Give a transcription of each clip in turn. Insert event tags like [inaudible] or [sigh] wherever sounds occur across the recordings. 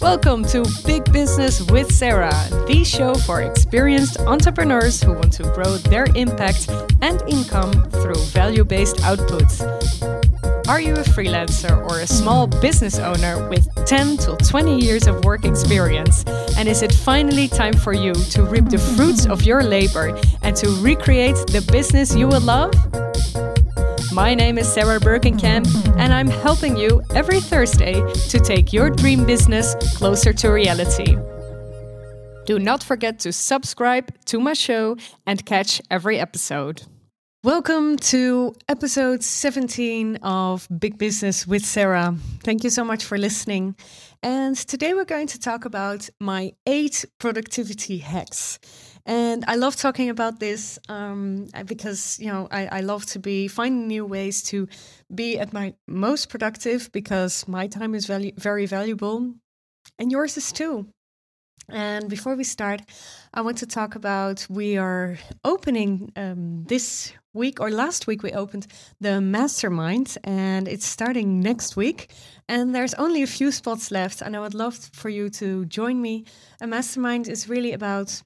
Welcome to Big Business with Sarah, the show for experienced entrepreneurs who want to grow their impact and income through value based outputs. Are you a freelancer or a small business owner with 10 to 20 years of work experience? And is it finally time for you to reap the fruits of your labor and to recreate the business you will love? My name is Sarah Berckenkamp, and I'm helping you every Thursday to take your dream business closer to reality. Do not forget to subscribe to my show and catch every episode. Welcome to episode 17 of Big Business with Sarah. Thank you so much for listening. And today we're going to talk about my eight productivity hacks. And I love talking about this um, because you know I, I love to be finding new ways to be at my most productive because my time is valu- very valuable, and yours is too. And before we start, I want to talk about we are opening um, this week or last week we opened the mastermind and it's starting next week and there's only a few spots left and I would love for you to join me. A mastermind is really about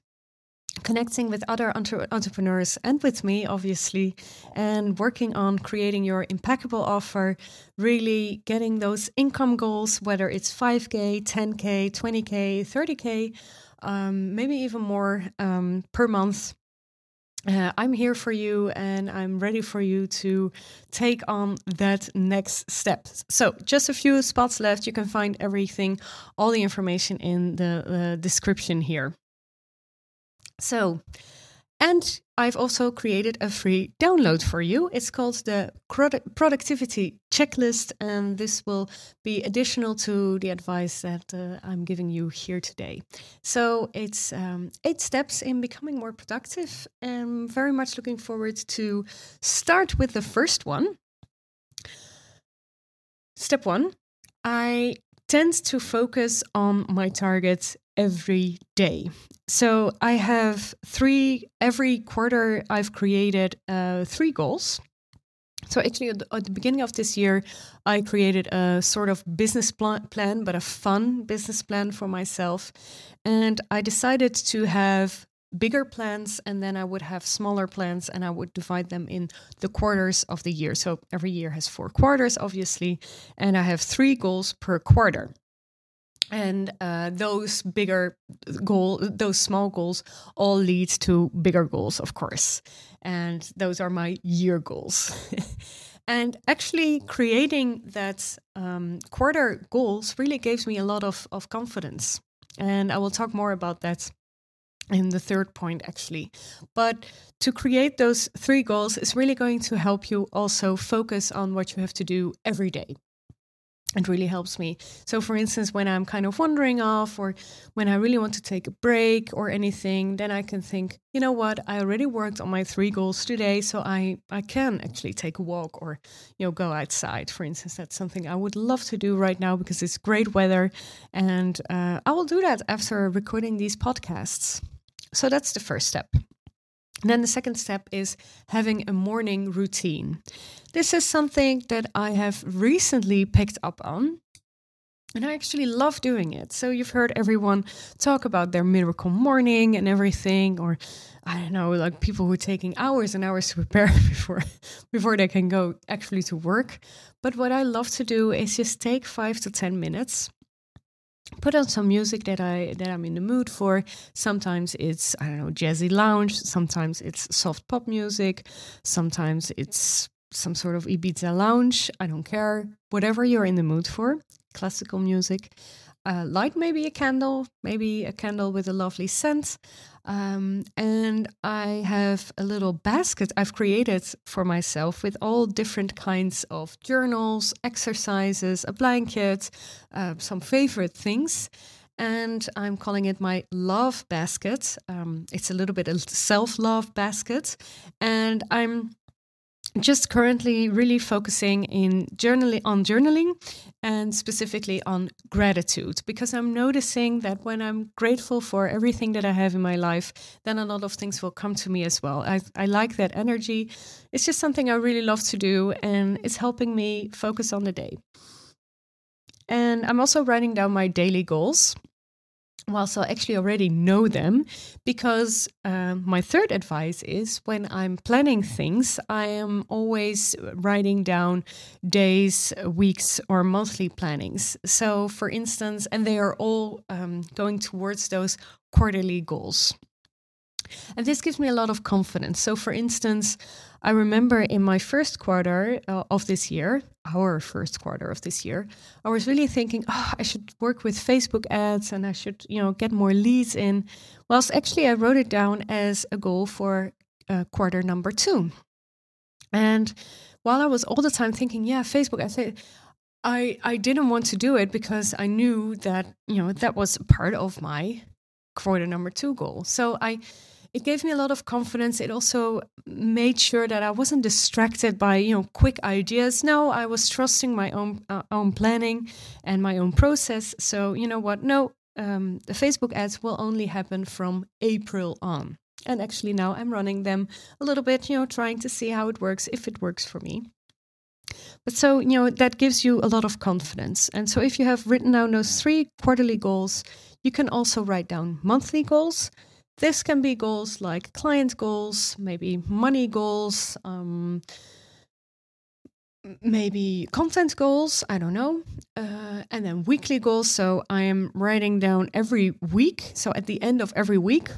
connecting with other entre- entrepreneurs and with me, obviously, and working on creating your impeccable offer, really getting those income goals, whether it's 5K, 10K, 20K, 30K, um, maybe even more um, per month. Uh, I'm here for you and I'm ready for you to take on that next step. So, just a few spots left. You can find everything, all the information in the uh, description here. So, and I've also created a free download for you. It's called the Productivity Checklist, and this will be additional to the advice that uh, I'm giving you here today. So, it's um, eight steps in becoming more productive. I'm very much looking forward to start with the first one. Step one I tend to focus on my targets every day. So I have three, every quarter, I've created uh, three goals. So actually, at the, at the, beginning of this year, I created a sort of business pl- plan, but a fun business plan for myself. And I decided to have bigger plans and then I would have smaller plans and I would divide them in the quarters of the year. So every year has four quarters, obviously, and I have three goals per quarter and uh, those bigger goal those small goals all leads to bigger goals of course. And those are my year goals. [laughs] And actually creating that um, quarter goals really gives me a lot of, of confidence. And i will talk more about that in the third point actually. But to create those three goals is really going to help you also focus on what you have to do every day it really helps me. So, for instance, when I'm kind of wandering off or when I really want to take a break or anything, then I can think, you know what, I already worked on my three goals today, so I, I can actually take a walk or, you know, go outside. For instance, that's something I would love to do right now because it's great weather. And uh, I will do that after recording these podcasts. So, that's the first step. And then the second step is having a morning routine. This is something that I have recently picked up on. And I actually love doing it. So you've heard everyone talk about their miracle morning and everything, or I don't know, like people who are taking hours and hours to prepare [laughs] before before they can go actually to work. But what I love to do is just take five to ten minutes put on some music that I that I'm in the mood for. Sometimes it's I don't know jazzy lounge. Sometimes it's soft pop music. Sometimes it's some sort of Ibiza lounge. I don't care. Whatever you're in the mood for. Classical music. Uh, light maybe a candle, maybe a candle with a lovely scent. Um, and I have a little basket I've created for myself with all different kinds of journals, exercises, a blanket, uh, some favorite things. And I'm calling it my love basket. Um, it's a little bit a self love basket. And I'm just currently really focusing in journaling on journaling and specifically on gratitude because I'm noticing that when I'm grateful for everything that I have in my life, then a lot of things will come to me as well. I, I like that energy. It's just something I really love to do and it's helping me focus on the day. And I'm also writing down my daily goals whilst I actually already know them, because um, my third advice is when I'm planning things, I am always writing down days, weeks, or monthly plannings. So, for instance, and they are all um, going towards those quarterly goals. And this gives me a lot of confidence. So, for instance, I remember in my first quarter uh, of this year, our first quarter of this year, I was really thinking, oh, I should work with Facebook ads and I should, you know, get more leads in. Whilst actually I wrote it down as a goal for uh, quarter number two. And while I was all the time thinking, yeah, Facebook, I said, I, I didn't want to do it because I knew that, you know, that was part of my quarter number two goal. So I it gave me a lot of confidence. It also made sure that I wasn't distracted by you know quick ideas. No, I was trusting my own uh, own planning and my own process. So you know what? No, um, the Facebook ads will only happen from April on. And actually, now I'm running them a little bit, you know, trying to see how it works, if it works for me. But so, you know, that gives you a lot of confidence. And so, if you have written down those three quarterly goals, you can also write down monthly goals this can be goals like client goals, maybe money goals, um, maybe content goals, I don't know, uh, and then weekly goals. So I am writing down every week. So at the end of every week,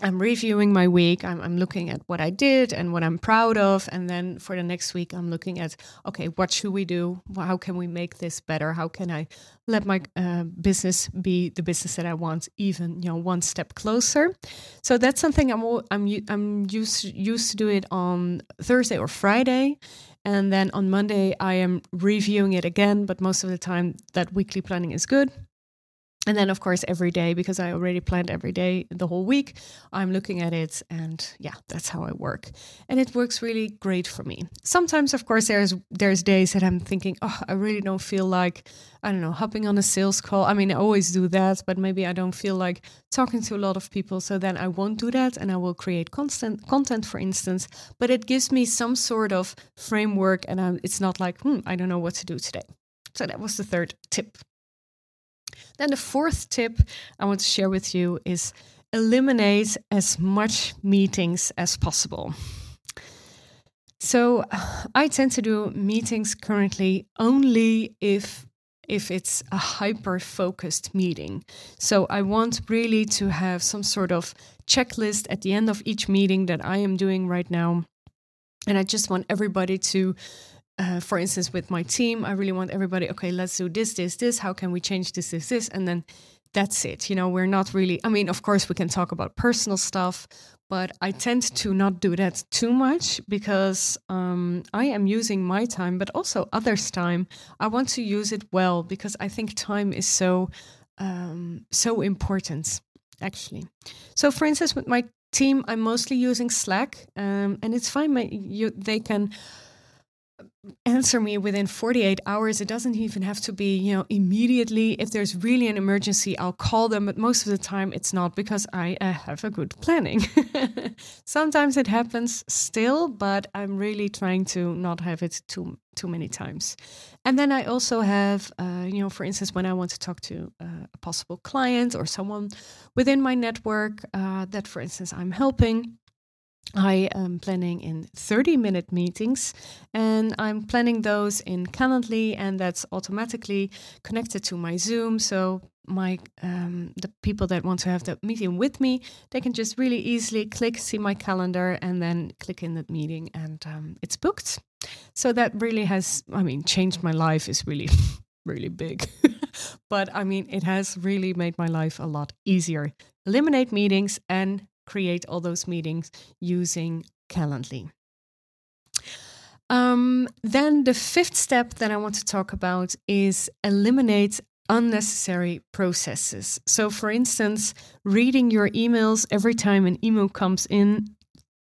I'm reviewing my week. I'm, I'm, looking at what I did and what I'm proud of. And then for the next week, I'm looking at okay, what should we do? How can we make this better? How can I let my uh, business be the business that I want, even you know one step closer? So that's something I'm I'm I'm used used to do it on Thursday or Friday. And then on Monday, I am reviewing it again. But most of the time, that weekly planning is good. And then, of course, every day, because I already planned every day the whole week, I'm looking at it and yeah, that's how I work. And it works really great for me. Sometimes, of course, there's there's days that I'm thinking, oh, I really don't feel like, I don't know, hopping on a sales call. I mean, I always do that, but maybe I don't feel like talking to a lot of people. So then I won't do that and I will create constant content, for instance. But it gives me some sort of framework and I'm, it's not like, hmm, I don't know what to do today. So that was the third tip. Then the fourth tip I want to share with you is eliminate as much meetings as possible. So I tend to do meetings currently only if if it's a hyper focused meeting. So I want really to have some sort of checklist at the end of each meeting that I am doing right now. And I just want everybody to uh, for instance, with my team, I really want everybody, okay, let's do this, this, this. How can we change this, this, this? And then that's it. You know, we're not really, I mean, of course, we can talk about personal stuff, but I tend to not do that too much because um, I am using my time, but also others' time. I want to use it well because I think time is so, um, so important, actually. So, for instance, with my team, I'm mostly using Slack, um, and it's fine. My, you, they can answer me within 48 hours. It doesn't even have to be, you know, immediately. If there's really an emergency, I'll call them, but most of the time it's not because I uh, have a good planning. [laughs] Sometimes it happens still, but I'm really trying to not have it too too many times. And then I also have, uh, you know, for instance, when I want to talk to uh, a possible client or someone within my network uh, that, for instance, I'm helping. I am planning in 30 minute meetings and I'm planning those in Calendly and that's automatically connected to my Zoom. So my um, the people that want to have that meeting with me, they can just really easily click, see my calendar, and then click in that meeting, and um, it's booked. So that really has, I mean, changed my life. is really, [laughs] really big, [laughs] but I mean, it has really made my life a lot easier. Eliminate meetings and create all those meetings using Calendly. Um, then the fifth step that I want to talk about is eliminate unnecessary processes. So, for instance, reading your emails every time an email comes in,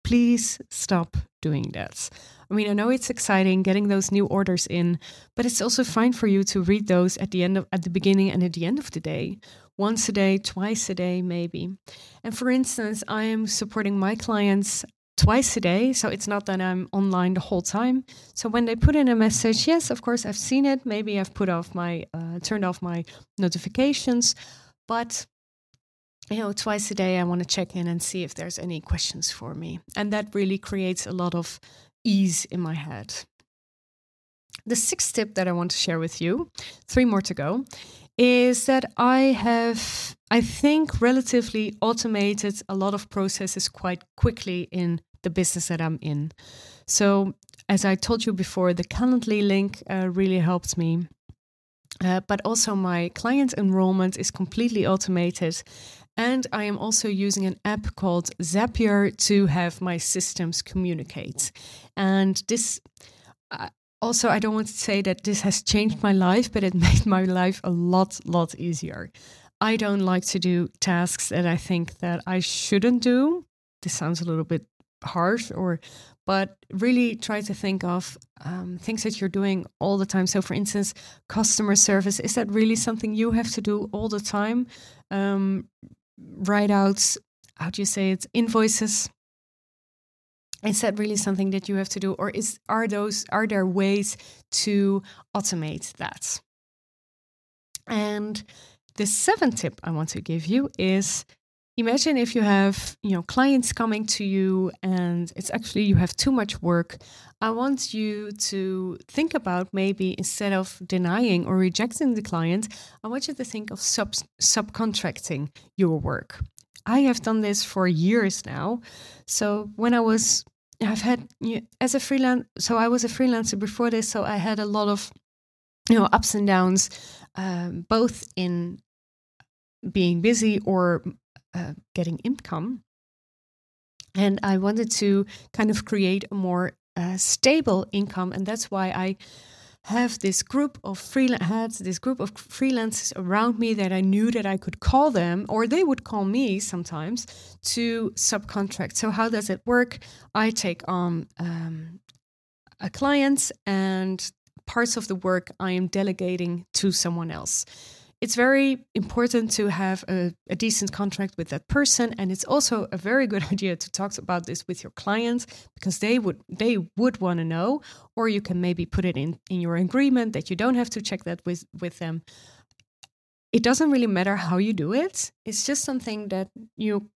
please stop doing that. I mean, I know it's exciting getting those new orders in, but it's also fine for you to read those at the end of at the beginning and at the end of the day. Once a day, twice a day, maybe. And for instance, I am supporting my clients twice a day. So it's not that I'm online the whole time. So when they put in a message, yes, of course, I've seen it. Maybe I've put off my, uh, turned off my notifications, but you know, twice a day, I want to check in and see if there's any questions for me. And that really creates a lot of ease in my head. The sixth tip that I want to share with you, three more to go, is that I have, I think, relatively automated a lot of processes quite quickly in the business that I'm in. So, as I told you before, the Calendly link uh, really helps me. Uh, but also, my client enrollment is completely automated. And I am also using an app called Zapier to have my systems communicate. And this, also, I don't want to say that this has changed my life, but it [laughs] made my life a lot, lot easier. I don't like to do tasks that I think that I shouldn't do. This sounds a little bit harsh, or but really try to think of um, things that you're doing all the time. So, for instance, customer service is that really something you have to do all the time? Um, write out how do you say it invoices is that really something that you have to do or is are those are there ways to automate that? And the seventh tip i want to give you is imagine if you have you know clients coming to you and it's actually you have too much work. I want you to think about maybe instead of denying or rejecting the client i want you to think of sub subcontracting your work. I have done this for years now. So when i was i've had as a freelance so i was a freelancer before this so i had a lot of you know ups and downs um, both in being busy or uh, getting income. And I wanted to kind of create a more uh, stable income. And that's why I have this group of freelance had this group of freelancers around me that I knew that I could call them or they would call me sometimes to subcontract. So how does it work? I take on um, a client and parts of the work I am delegating to someone else it's very important to have a, a, decent contract with that person and it's also a very good [laughs] idea to talk about this with your clients because they would they would want to know or you can maybe put it in in your agreement that you don't have to check that with with them. It doesn't really matter how you do it it's just something that you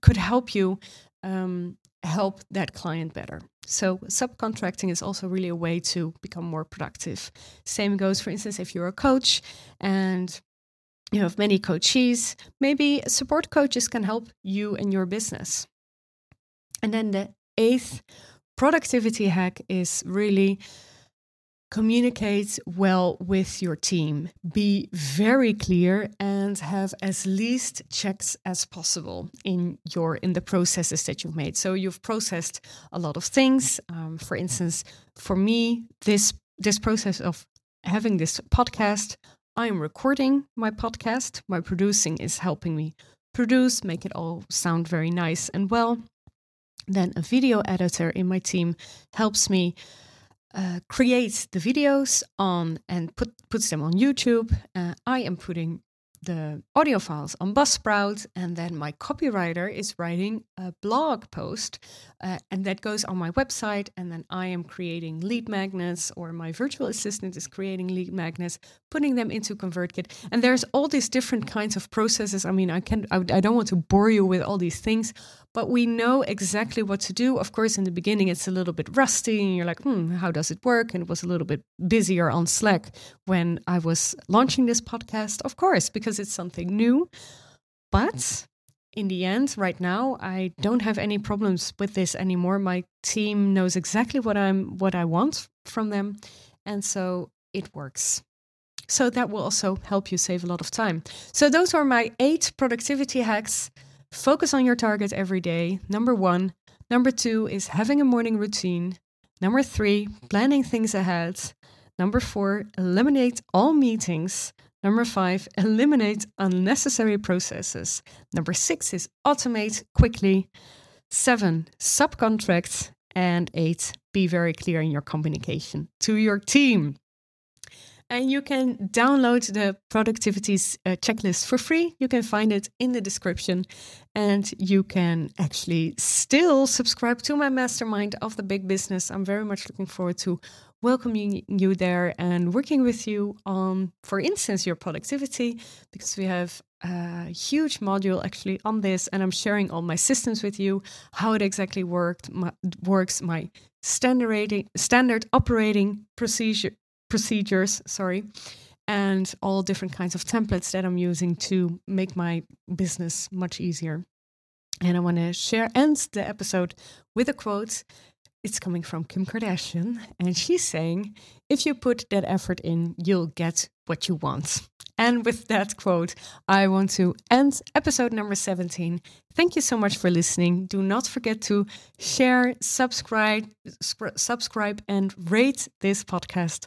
could help you um, help that client better so subcontracting is also really a way to become more productive. Same goes, for instance, if you're a coach and you have many coaches, maybe support coaches can help you and your business. And then the eighth productivity hack is really communicate well with your team. Be very clear and have as least checks as possible in your in the processes that you've made. So you've processed a lot of things. Um, for instance for me this this process of having this podcast i'm recording my podcast. My producing is helping me produce make it all sound very nice and well. Then a video editor in my team helps me uh, creates the videos on and put puts them on YouTube. Uh, I am putting the audio files on Buzzsprout, and then my copywriter is writing a blog post, uh, and that goes on my website. And then I am creating lead magnets, or my virtual assistant is creating lead magnets, putting them into ConvertKit. And there's all these different kinds of processes. I mean, I can I, I don't want to bore you with all these things, but we know exactly what to do. Of course, in the beginning, it's a little bit rusty, and you're like, hmm, how does it work? And it was a little bit busier on Slack when I was launching this podcast, of course, because it's something new. But in the end, right now, I don't have any problems with this anymore. My team knows exactly what I'm what I want from them, and so it works. So that will also help you save a lot of time. So those are my eight productivity hacks Focus on your target every day. Number one. Number two is having a morning routine. Number three, planning things ahead. Number four, eliminate all meetings. Number five, eliminate unnecessary processes. Number six is automate quickly. Seven, subcontract. And eight, be very clear in your communication to your team. And you can download the productivities uh, checklist for free. You can find it in the description. And you can actually still subscribe to my mastermind of the big business. I'm very much looking forward to welcoming you there and working with you on, for instance, your productivity, because we have a huge module actually on this, and I'm sharing all my systems with you, how it exactly worked, my, works, my standard standard operating procedure procedures, sorry, and all different kinds of templates that I'm using to make my business much easier. And I want to share end the episode with a quote. It's coming from Kim Kardashian, and she's saying, If you put that effort in, you'll get what you want. And with that quote, I want to end episode number 17. Thank you so much for listening. Do not forget to share, subscribe, subscribe and rate this podcast